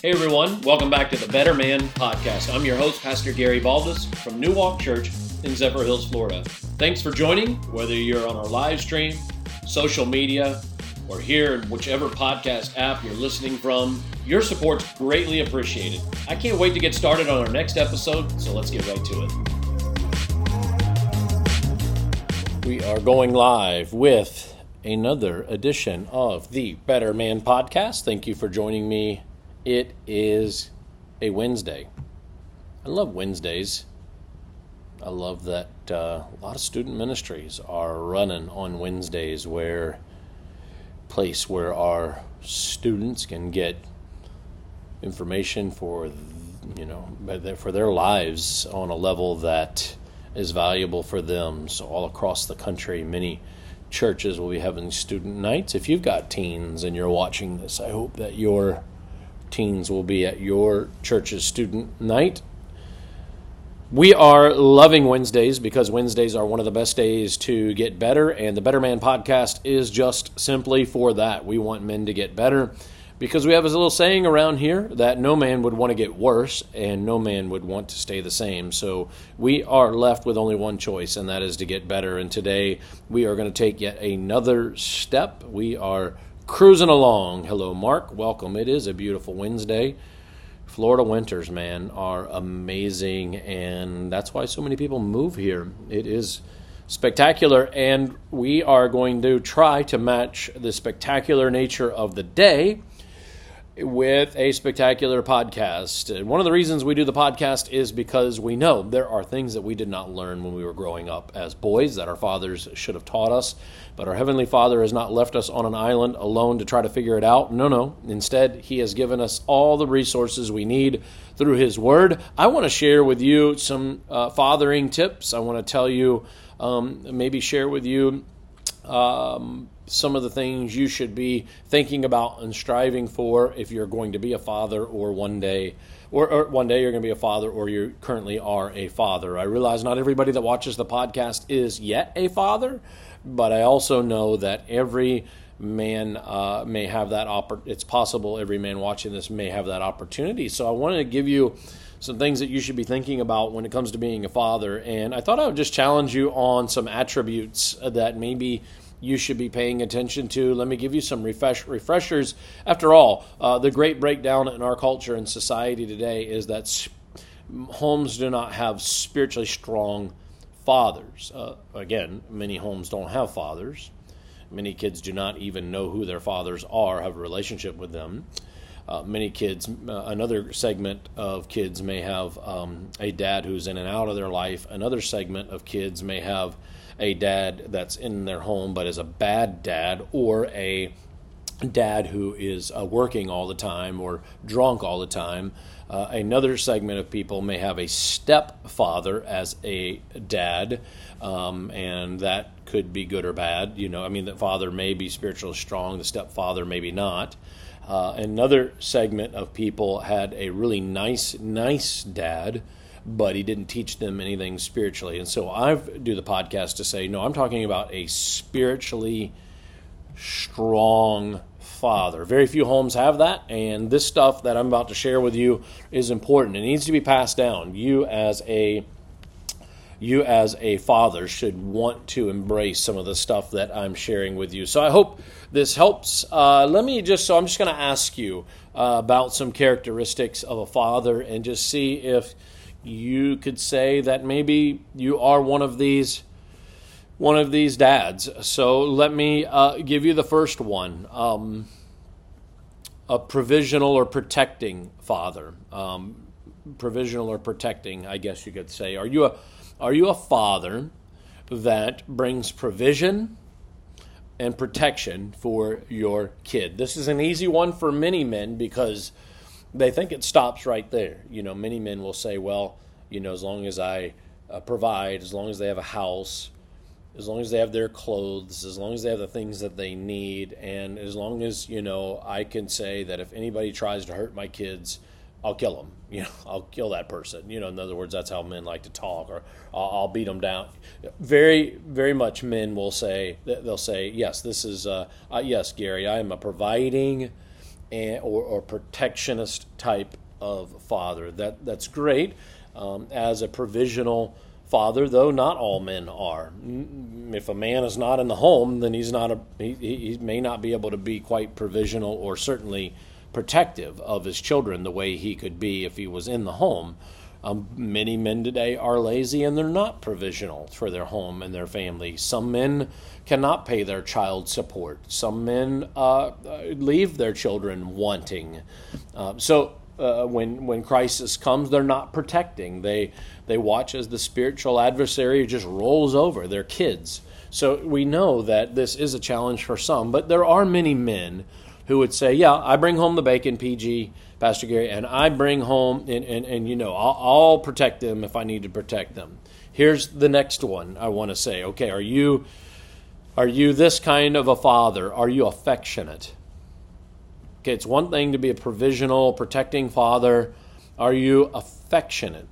Hey everyone, welcome back to the Better Man Podcast. I'm your host, Pastor Gary Baldus from New Walk Church in Zephyrhills, Florida. Thanks for joining, whether you're on our live stream, social media, or here in whichever podcast app you're listening from. Your support's greatly appreciated. I can't wait to get started on our next episode, so let's get right to it. We are going live with another edition of the Better Man Podcast. Thank you for joining me it is a Wednesday. I love Wednesdays. I love that uh, a lot of student ministries are running on Wednesdays where place where our students can get information for you know for their lives on a level that is valuable for them so all across the country many churches will be having student nights if you've got teens and you're watching this i hope that you're teens will be at your church's student night. We are loving Wednesdays because Wednesdays are one of the best days to get better, and the Better Man podcast is just simply for that. We want men to get better because we have a little saying around here that no man would want to get worse and no man would want to stay the same. So we are left with only one choice, and that is to get better. And today we are going to take yet another step. We are cruising along. Hello, Mark. Welcome. It is a beautiful Wednesday. Florida winters, man, are amazing, and that's why so many people move here. It is spectacular, and we are going to try to match the spectacular nature of the day with a spectacular podcast. One of the reasons we do the podcast is because we know there are things that we did not learn when we were growing up as boys that our fathers should have taught us. But our Heavenly Father has not left us on an island alone to try to figure it out. No, no. Instead, He has given us all the resources we need through His Word. I want to share with you some uh, fathering tips. I want to tell you, um, maybe share with you. Um, some of the things you should be thinking about and striving for if you're going to be a father or one day or, or, one day you're going to be a father or you currently are a father. I realize not everybody that watches the podcast is yet a father, but I also know that every man uh, may have that oppor- it's possible every man watching this may have that opportunity. So I wanted to give you some things that you should be thinking about when it comes to being a father and I thought I would just challenge you on some attributes that maybe you should be paying attention to. Let me give you some refresh, refreshers. After all, uh, the great breakdown in our culture and society today is that homes do not have spiritually strong fathers. Uh, again, many homes don't have fathers. Many kids do not even know who their fathers are, have a relationship with them. Uh, many kids, uh, another segment of kids may have um, a dad who's in and out of their life. Another segment of kids may have a dad that's in their home but is a bad dad or a dad who is uh, working all the time or drunk all the time. Uh, another segment of people may have a stepfather as a dad, um, and that could be good or bad. You know, I mean, the father may be spiritually strong, the stepfather maybe not. Uh, another segment of people had a really nice, nice dad but he didn't teach them anything spiritually. And so I do the podcast to say, no, I'm talking about a spiritually strong father. Very few homes have that, and this stuff that I'm about to share with you is important. It needs to be passed down. You as a you as a father should want to embrace some of the stuff that I'm sharing with you. So I hope this helps. Uh, let me just so I'm just going to ask you uh, about some characteristics of a father and just see if you could say that maybe you are one of these one of these dads. So let me uh, give you the first one: um, a provisional or protecting father. Um, provisional or protecting, I guess you could say. Are you a are you a father that brings provision and protection for your kid? This is an easy one for many men because they think it stops right there. You know, many men will say, well, you know, as long as I uh, provide, as long as they have a house, as long as they have their clothes, as long as they have the things that they need, and as long as, you know, I can say that if anybody tries to hurt my kids, I'll kill them. You know, I'll kill that person. You know, in other words, that's how men like to talk, or I'll, I'll beat them down. Very, very much men will say they'll say, "Yes, this is uh, uh, yes, Gary. I am a providing, and, or, or protectionist type of father. That that's great um, as a provisional father, though not all men are. If a man is not in the home, then he's not a he, he may not be able to be quite provisional or certainly protective of his children the way he could be if he was in the home. Um, many men today are lazy and they're not provisional for their home and their family. Some men cannot pay their child support. Some men uh, leave their children wanting. Uh, so uh, when when crisis comes, they're not protecting. They they watch as the spiritual adversary just rolls over their kids. So we know that this is a challenge for some, but there are many men who would say, "Yeah, I bring home the bacon, PG, Pastor Gary, and I bring home and and, and you know I'll, I'll protect them if I need to protect them." Here's the next one I want to say. Okay, are you are you this kind of a father? Are you affectionate? Okay, it's one thing to be a provisional, protecting father. Are you affectionate?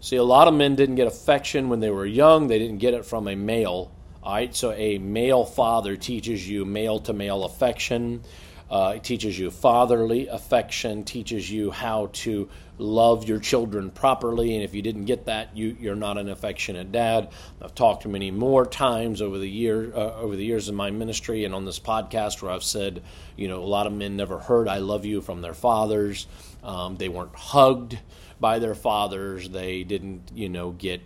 See, a lot of men didn't get affection when they were young, they didn't get it from a male. All right, so a male father teaches you male to male affection. Uh, it teaches you fatherly affection, teaches you how to love your children properly. And if you didn't get that, you, you're not an affectionate dad. I've talked many more times over the year uh, over the years in my ministry and on this podcast where I've said, you know, a lot of men never heard "I love you" from their fathers. Um, they weren't hugged by their fathers. They didn't, you know, get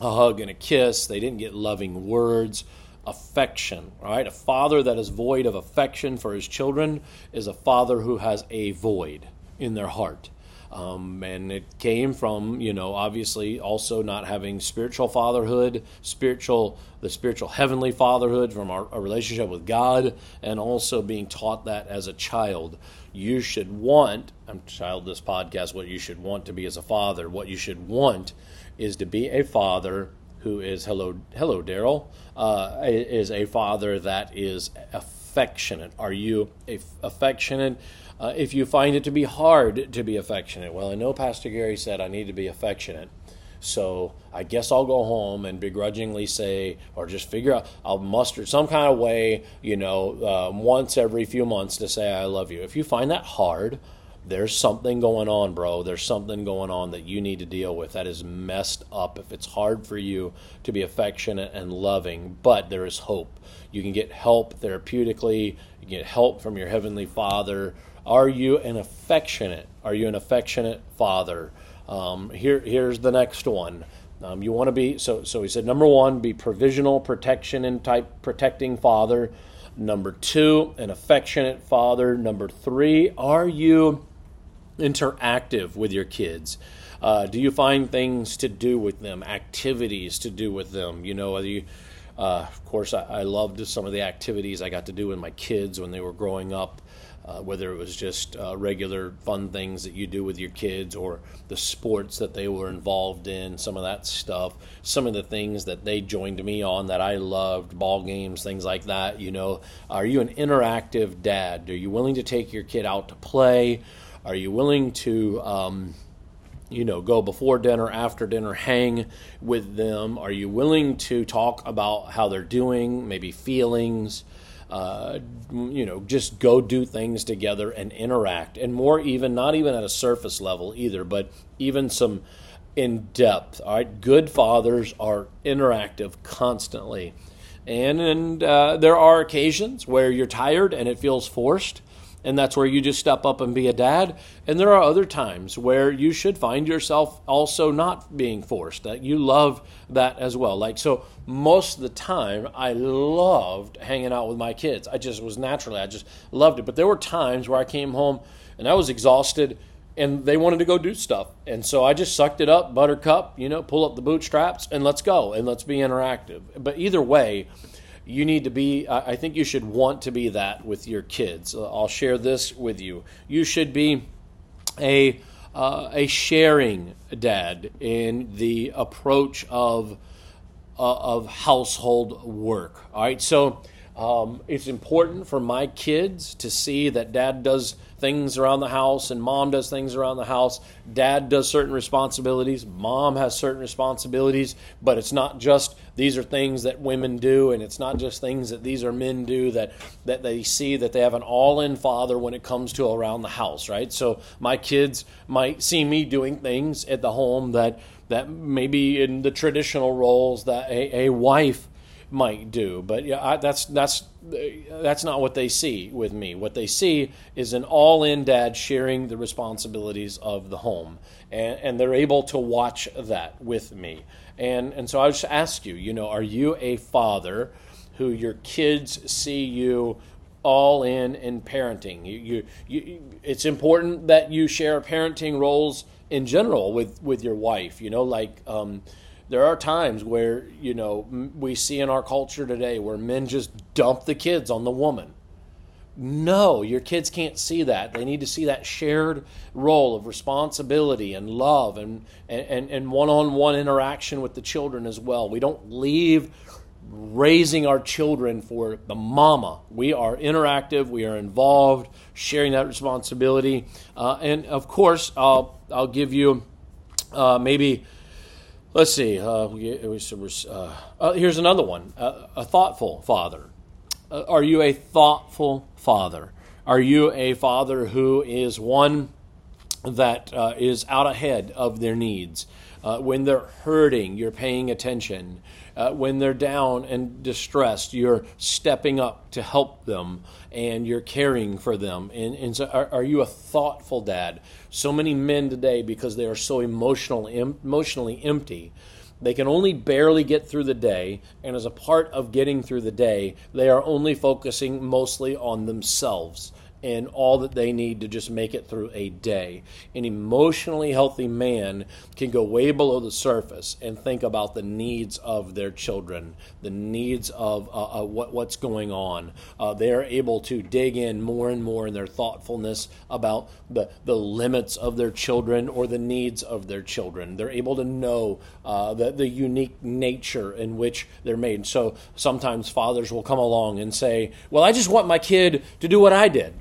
a hug and a kiss. They didn't get loving words affection, right? A father that is void of affection for his children is a father who has a void in their heart. Um, and it came from, you know, obviously also not having spiritual fatherhood, spiritual, the spiritual heavenly fatherhood from our, our relationship with God, and also being taught that as a child. You should want, I'm child this podcast, what you should want to be as a father. What you should want is to be a father who is hello hello Daryl uh, is a father that is affectionate. Are you affectionate? Uh, if you find it to be hard to be affectionate, well, I know Pastor Gary said I need to be affectionate. So I guess I'll go home and begrudgingly say, or just figure out, I'll muster some kind of way, you know, uh, once every few months to say I love you. If you find that hard, there's something going on, bro. There's something going on that you need to deal with that is messed up. If it's hard for you to be affectionate and loving, but there is hope. You can get help therapeutically, you get help from your Heavenly Father. Are you an affectionate? Are you an affectionate father? Um, here, here's the next one. Um, you want to be so. So he said, number one, be provisional protection and type protecting father. Number two, an affectionate father. Number three, are you interactive with your kids? Uh, do you find things to do with them, activities to do with them? You know, you, uh, of course, I, I, loved some of the activities I got to do with my kids when they were growing up uh, whether it was just uh, regular fun things that you do with your kids or the sports that they were involved in, some of that stuff, some of the things that they joined me on that I loved, ball games, things like that. You know, are you an interactive dad? Are you willing to take your kid out to play? Are you willing to, um, you know, go before dinner, after dinner, hang with them? Are you willing to talk about how they're doing, maybe feelings? uh, you know, just go do things together and interact, and more even, not even at a surface level either, but even some in depth. All right, good fathers are interactive constantly, and and uh, there are occasions where you're tired and it feels forced and that's where you just step up and be a dad. And there are other times where you should find yourself also not being forced, that you love that as well. Like, so most of the time, I loved hanging out with my kids. I just was naturally, I just loved it. But there were times where I came home and I was exhausted and they wanted to go do stuff. And so I just sucked it up, buttercup, you know, pull up the bootstraps and let's go and let's be interactive. But either way, you need to be i think you should want to be that with your kids. Uh, i'll share this with you. You should be a uh, a sharing dad in the approach of uh, of household work. All right so Um, it's important for my kids to see that dad does things around the house and mom does things around the house. Dad does certain responsibilities, mom has certain responsibilities, but it's not just these are things that women do and it's not just things that these are men do that that they see that they have an all-in father when it comes to around the house, right? So my kids might see me doing things at the home that that maybe in the traditional roles that a, a wife might do. But yeah, I, that's that's that's not what they see with me. What they see is an all-in dad sharing the responsibilities of the home, and, and they're able to watch that with me. And and so I just ask you, you know, are you a father who your kids see you? all in in parenting. You, you, you, it's important that you share parenting roles in general with with your wife. You know, like um, there are times where you know we see in our culture today where men just dump the kids on the woman. No your kids can't see that. They need to see that shared role of responsibility and love and and, and one-on-one interaction with the children as well. We don't leave raising our children for the mama. We are interactive. We are involved sharing that responsibility. Uh, and of course i'll i'll give you uh, maybe Let's see. Uh, uh, uh, here's another one uh, a thoughtful father. Uh, are you a thoughtful father? Are you a father who is one that uh, is out ahead of their needs? when they're hurting, you're paying attention. Uh, when they're down and distressed, you're stepping up to help them and you're caring for them. And, and so, are, are, you a thoughtful dad? So many men today, because they are so emotional, em, emotionally empty, they can only barely get through the day, and as a part of getting through the day, they are only focusing mostly on themselves and all that they need to just make it through a day. An emotionally healthy man can go way below the surface and think about the needs of their children, the needs of uh, uh, what, what's going on. Uh, they are able to dig in more and more in their thoughtfulness about the, the limits of their children or the needs of their children. They're able to know uh, the, the unique nature in which they're made. So sometimes fathers will come along and say, Well, I just want my kid to do what I did.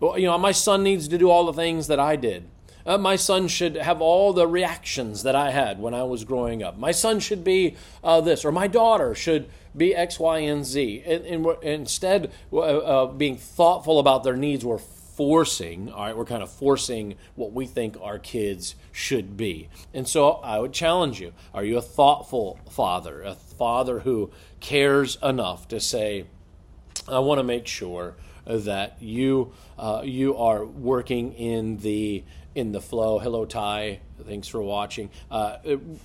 You know, my son needs to do all the things that I did. Uh, my son should have all the reactions that I had when I was growing up. My son should be uh, this, or my daughter should be X, Y, and Z. And, and instead of being thoughtful about their needs, we're forcing, all right, we're kind of forcing what we think our kids should be. And so I would challenge you are you a thoughtful father, a father who cares enough to say, I want to make sure that you uh, you are working in the in the flow. Hello, Ty. Thanks for watching. Uh,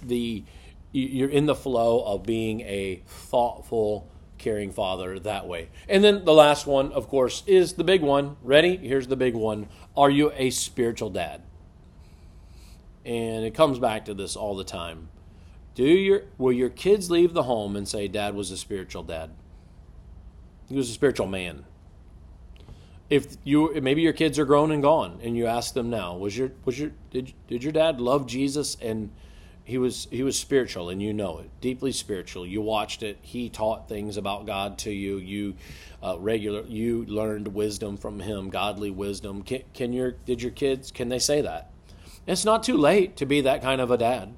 the you're in the flow of being a thoughtful, caring father that way. And then the last one, of course, is the big one. Ready? Here's the big one. Are you a spiritual dad? And it comes back to this all the time. Do your will your kids leave the home and say dad was a spiritual dad? He was a spiritual man if you maybe your kids are grown and gone and you ask them now was your was your did, did your dad love jesus? And he was he was spiritual and you know it deeply spiritual. You watched it. He taught things about god to you. You uh, regular you learned wisdom from him godly wisdom. Can, can your did your kids can they say that? It's not too late to be that kind of a dad.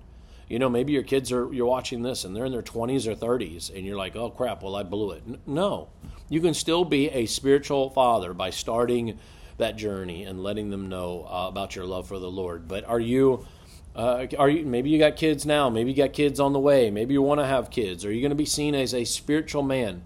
You know maybe your kids are you're watching this and they're in their 20s or 30s and you're like oh crap well i blew it. No you can still be a spiritual father by starting that journey and letting them know uh, about your love for the lord. But are you uh, are you maybe you got kids now. Maybe you got kids on the way. Maybe you want to have kids. Are you going to be seen as a spiritual man?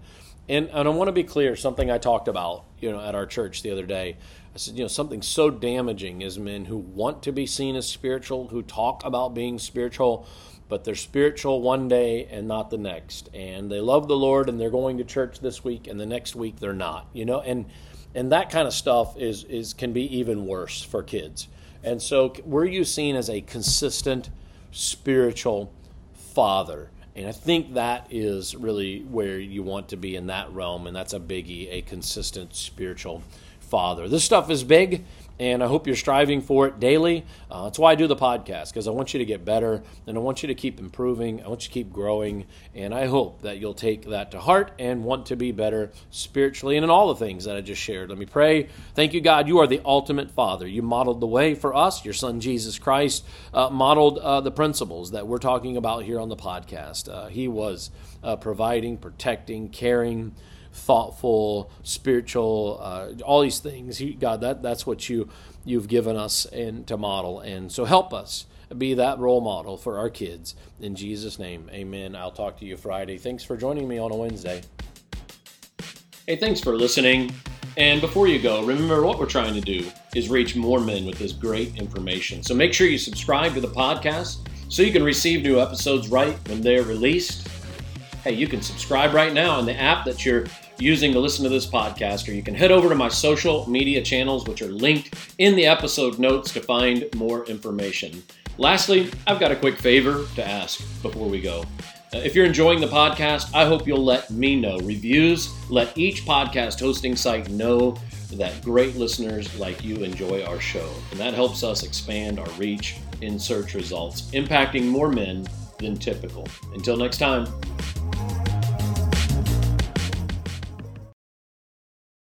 And, and i want to be clear something i talked about you know at our church the other day. I said, you know, something so damaging is men who want to be seen as spiritual, who talk about being spiritual, but they're spiritual one day and not the next. And they love the Lord and they're going to church this week and the next week they're not. You know, and and that kind of stuff is is can be even worse for kids. And so were you seen as a consistent spiritual father? And I think that is really where you want to be in that realm, and that's a biggie, a consistent spiritual Father. This stuff is big, and I hope you're striving for it daily. Uh, that's why I do the podcast because I want you to get better and I want you to keep improving. I want you to keep growing, and I hope that you'll take that to heart and want to be better spiritually and in all the things that I just shared. Let me pray. Thank you, God. You are the ultimate Father. You modeled the way for us. Your Son Jesus Christ uh, modeled uh, the principles that we're talking about here on the podcast. Uh, he was uh, providing, protecting, caring thoughtful, spiritual, uh, all these things. God, that that's what you you've given us and to model, and so help us be that role model for our kids. In Jesus' name, Amen. I'll talk to you Friday. Thanks for joining me on a Wednesday. Hey, thanks for listening. And before you go, remember what we're trying to do is reach more men with this great information. So make sure you subscribe to the podcast so you can receive new episodes right when they're released. Hey, you can subscribe right now in the app that you're using to listen to this podcast, or you can head over to my social media channels, which are linked in the episode notes to find more information. Lastly, I've got a quick favor to ask before we go. Uh, if you're enjoying the podcast, I hope you'll let me know. Reviews, let each podcast hosting site know that great listeners like you enjoy our show. And that helps us expand our reach in search results, impacting more men than typical. Until next time.